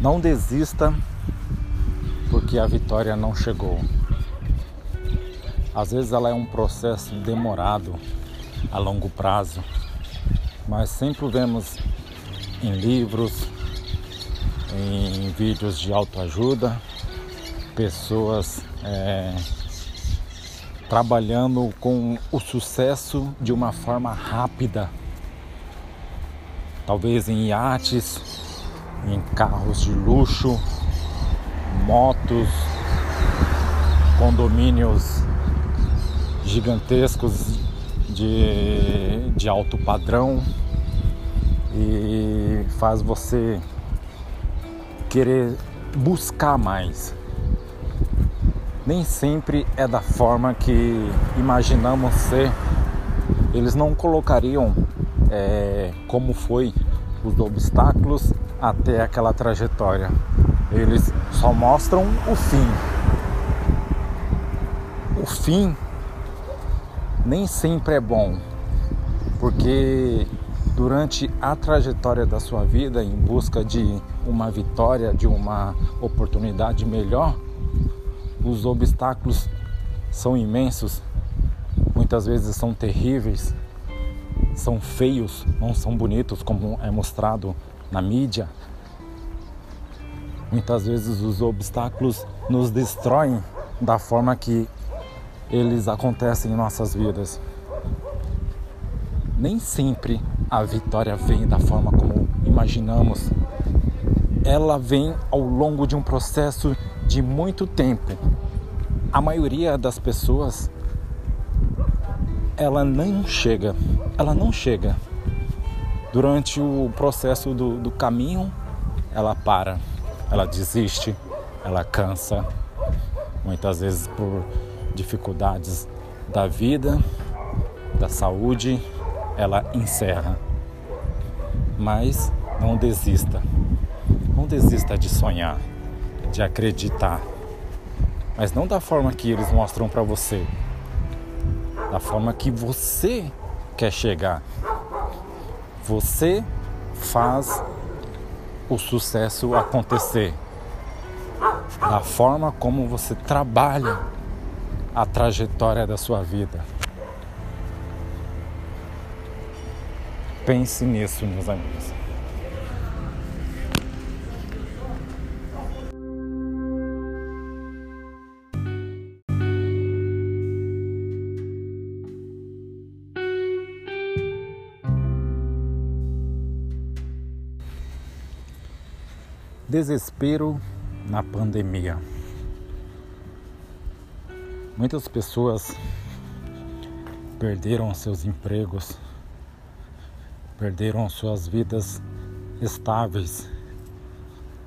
Não desista porque a vitória não chegou. Às vezes ela é um processo demorado a longo prazo, mas sempre vemos em livros, em vídeos de autoajuda, pessoas é, trabalhando com o sucesso de uma forma rápida, talvez em iates, em carros de luxo, motos, condomínios gigantescos de, de alto padrão e faz você querer buscar mais. Nem sempre é da forma que imaginamos ser. Eles não colocariam é, como foi os obstáculos até aquela trajetória. Eles só mostram o fim. O fim nem sempre é bom, porque durante a trajetória da sua vida em busca de uma vitória, de uma oportunidade melhor, os obstáculos são imensos, muitas vezes são terríveis, são feios, não são bonitos como é mostrado na mídia. Muitas vezes os obstáculos nos destroem da forma que eles acontecem em nossas vidas. Nem sempre a vitória vem da forma como imaginamos. Ela vem ao longo de um processo de muito tempo. A maioria das pessoas ela não chega, ela não chega. Durante o processo do, do caminho, ela para, ela desiste, ela cansa, muitas vezes por dificuldades da vida, da saúde, ela encerra. Mas não desista. Não desista de sonhar, de acreditar. Mas não da forma que eles mostram para você. Da forma que você quer chegar. Você faz o sucesso acontecer. Da forma como você trabalha a trajetória da sua vida. Pense nisso, meus amigos. Desespero na pandemia. Muitas pessoas perderam seus empregos, perderam suas vidas estáveis,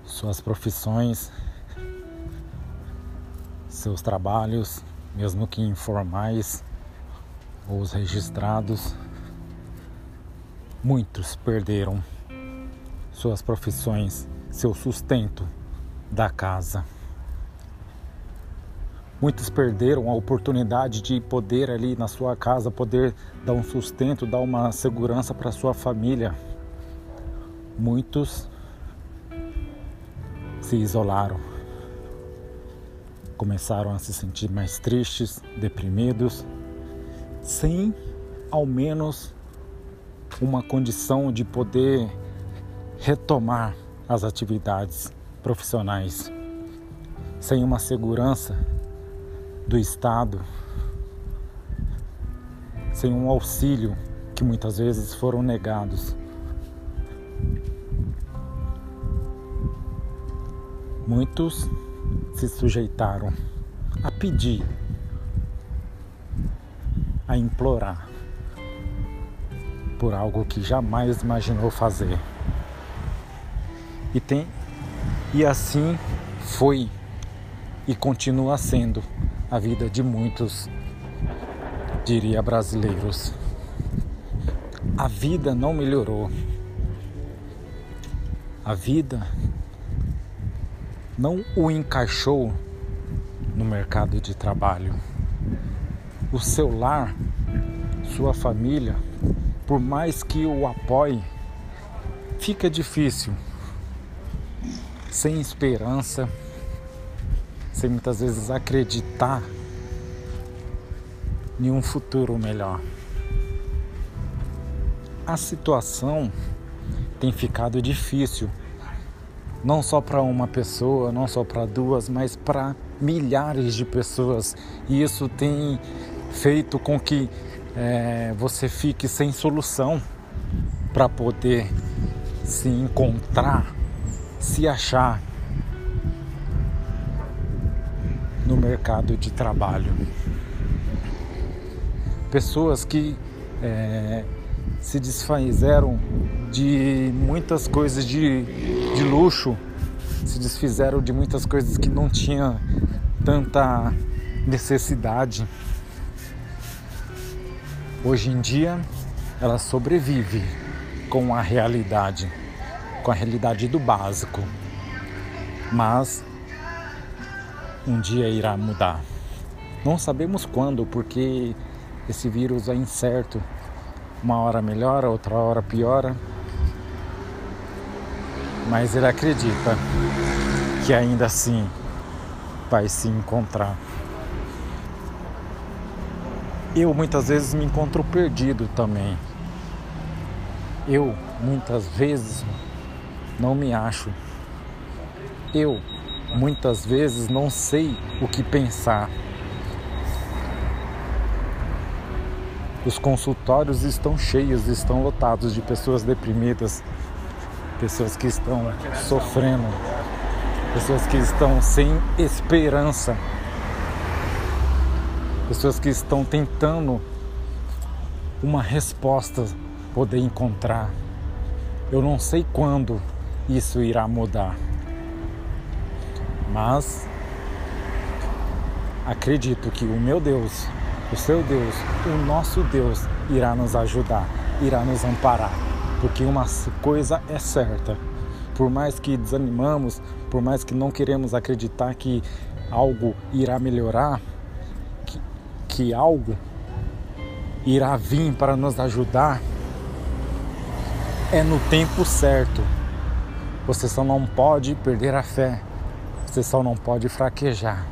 suas profissões, seus trabalhos, mesmo que informais ou os registrados. Muitos perderam suas profissões, seu sustento da casa. Muitos perderam a oportunidade de poder ali na sua casa poder dar um sustento, dar uma segurança para sua família. Muitos se isolaram. Começaram a se sentir mais tristes, deprimidos, sem ao menos uma condição de poder retomar as atividades profissionais, sem uma segurança do Estado, sem um auxílio que muitas vezes foram negados. Muitos se sujeitaram a pedir, a implorar por algo que jamais imaginou fazer. E tem e assim foi e continua sendo a vida de muitos, diria brasileiros. A vida não melhorou. A vida não o encaixou no mercado de trabalho. O seu lar, sua família, por mais que o apoie, fica difícil. Sem esperança, sem muitas vezes acreditar em um futuro melhor. A situação tem ficado difícil, não só para uma pessoa, não só para duas, mas para milhares de pessoas. E isso tem feito com que é, você fique sem solução para poder se encontrar, se achar no mercado de trabalho. Pessoas que é, se desfizeram de muitas coisas de, de luxo, se desfizeram de muitas coisas que não tinha tanta necessidade. Hoje em dia, ela sobrevive com a realidade, com a realidade do básico. Mas um dia irá mudar. Não sabemos quando, porque esse vírus é incerto. Uma hora melhora, outra hora piora. Mas ele acredita que ainda assim vai se encontrar. Eu muitas vezes me encontro perdido também. Eu muitas vezes não me acho. Eu muitas vezes não sei o que pensar. Os consultórios estão cheios, estão lotados de pessoas deprimidas, pessoas que estão sofrendo, pessoas que estão sem esperança, pessoas que estão tentando uma resposta poder encontrar. Eu não sei quando isso irá mudar. Mas acredito que o meu Deus, o seu Deus, o nosso Deus irá nos ajudar, irá nos amparar. Porque uma coisa é certa, por mais que desanimamos, por mais que não queremos acreditar que algo irá melhorar, que, que algo irá vir para nos ajudar, é no tempo certo. Você só não pode perder a fé. Você só não pode fraquejar,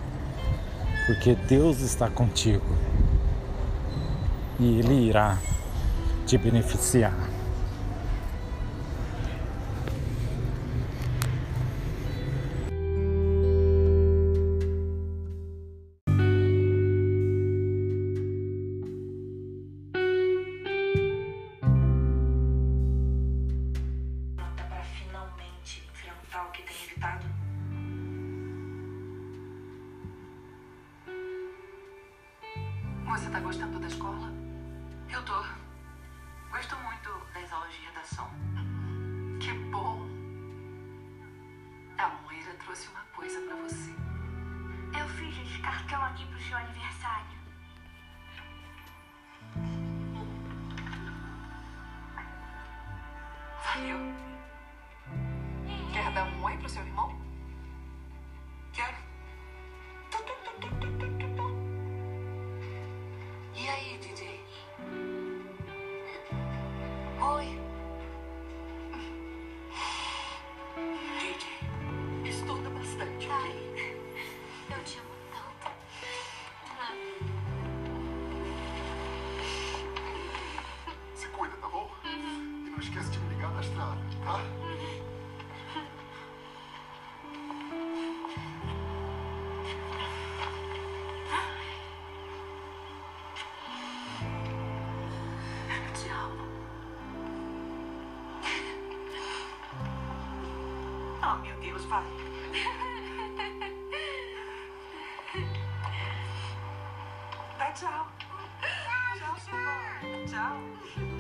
porque Deus está contigo e Ele irá te beneficiar. Você tá gostando da escola? Eu tô. thôi. Meu Deus, vai. Dá tchau.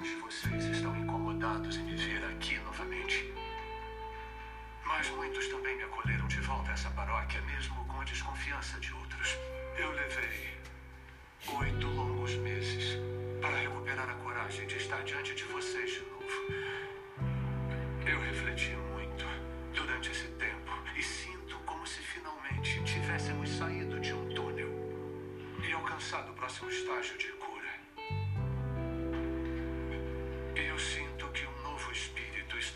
Alguns de vocês estão incomodados em me ver aqui novamente. Mas muitos também me acolheram de volta a essa paróquia, mesmo com a desconfiança de outros. Eu levei oito longos meses para recuperar a coragem de estar diante de vocês de novo. Eu refleti muito durante esse tempo e sinto como se finalmente tivéssemos saído de um túnel e alcançado o próximo estágio de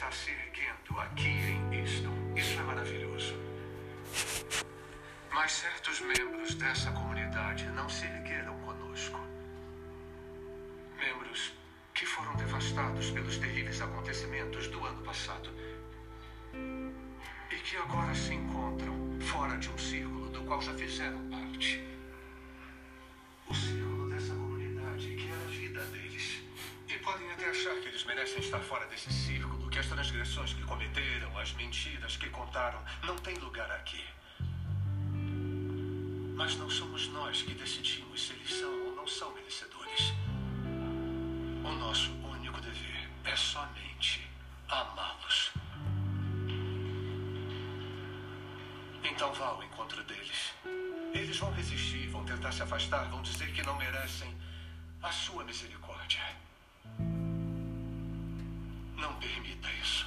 está se erguendo aqui em Easton. Isso é maravilhoso. Mas certos membros dessa comunidade não se ergueram conosco. Membros que foram devastados pelos terríveis acontecimentos do ano passado. E que agora se encontram fora de um círculo do qual já fizeram parte. Podem até achar que eles merecem estar fora desse círculo, que as transgressões que cometeram, as mentiras que contaram, não têm lugar aqui. Mas não somos nós que decidimos se eles são ou não são merecedores. O nosso único dever é somente amá-los. Então vá ao encontro deles. Eles vão resistir, vão tentar se afastar, vão dizer que não merecem a sua misericórdia permita isso.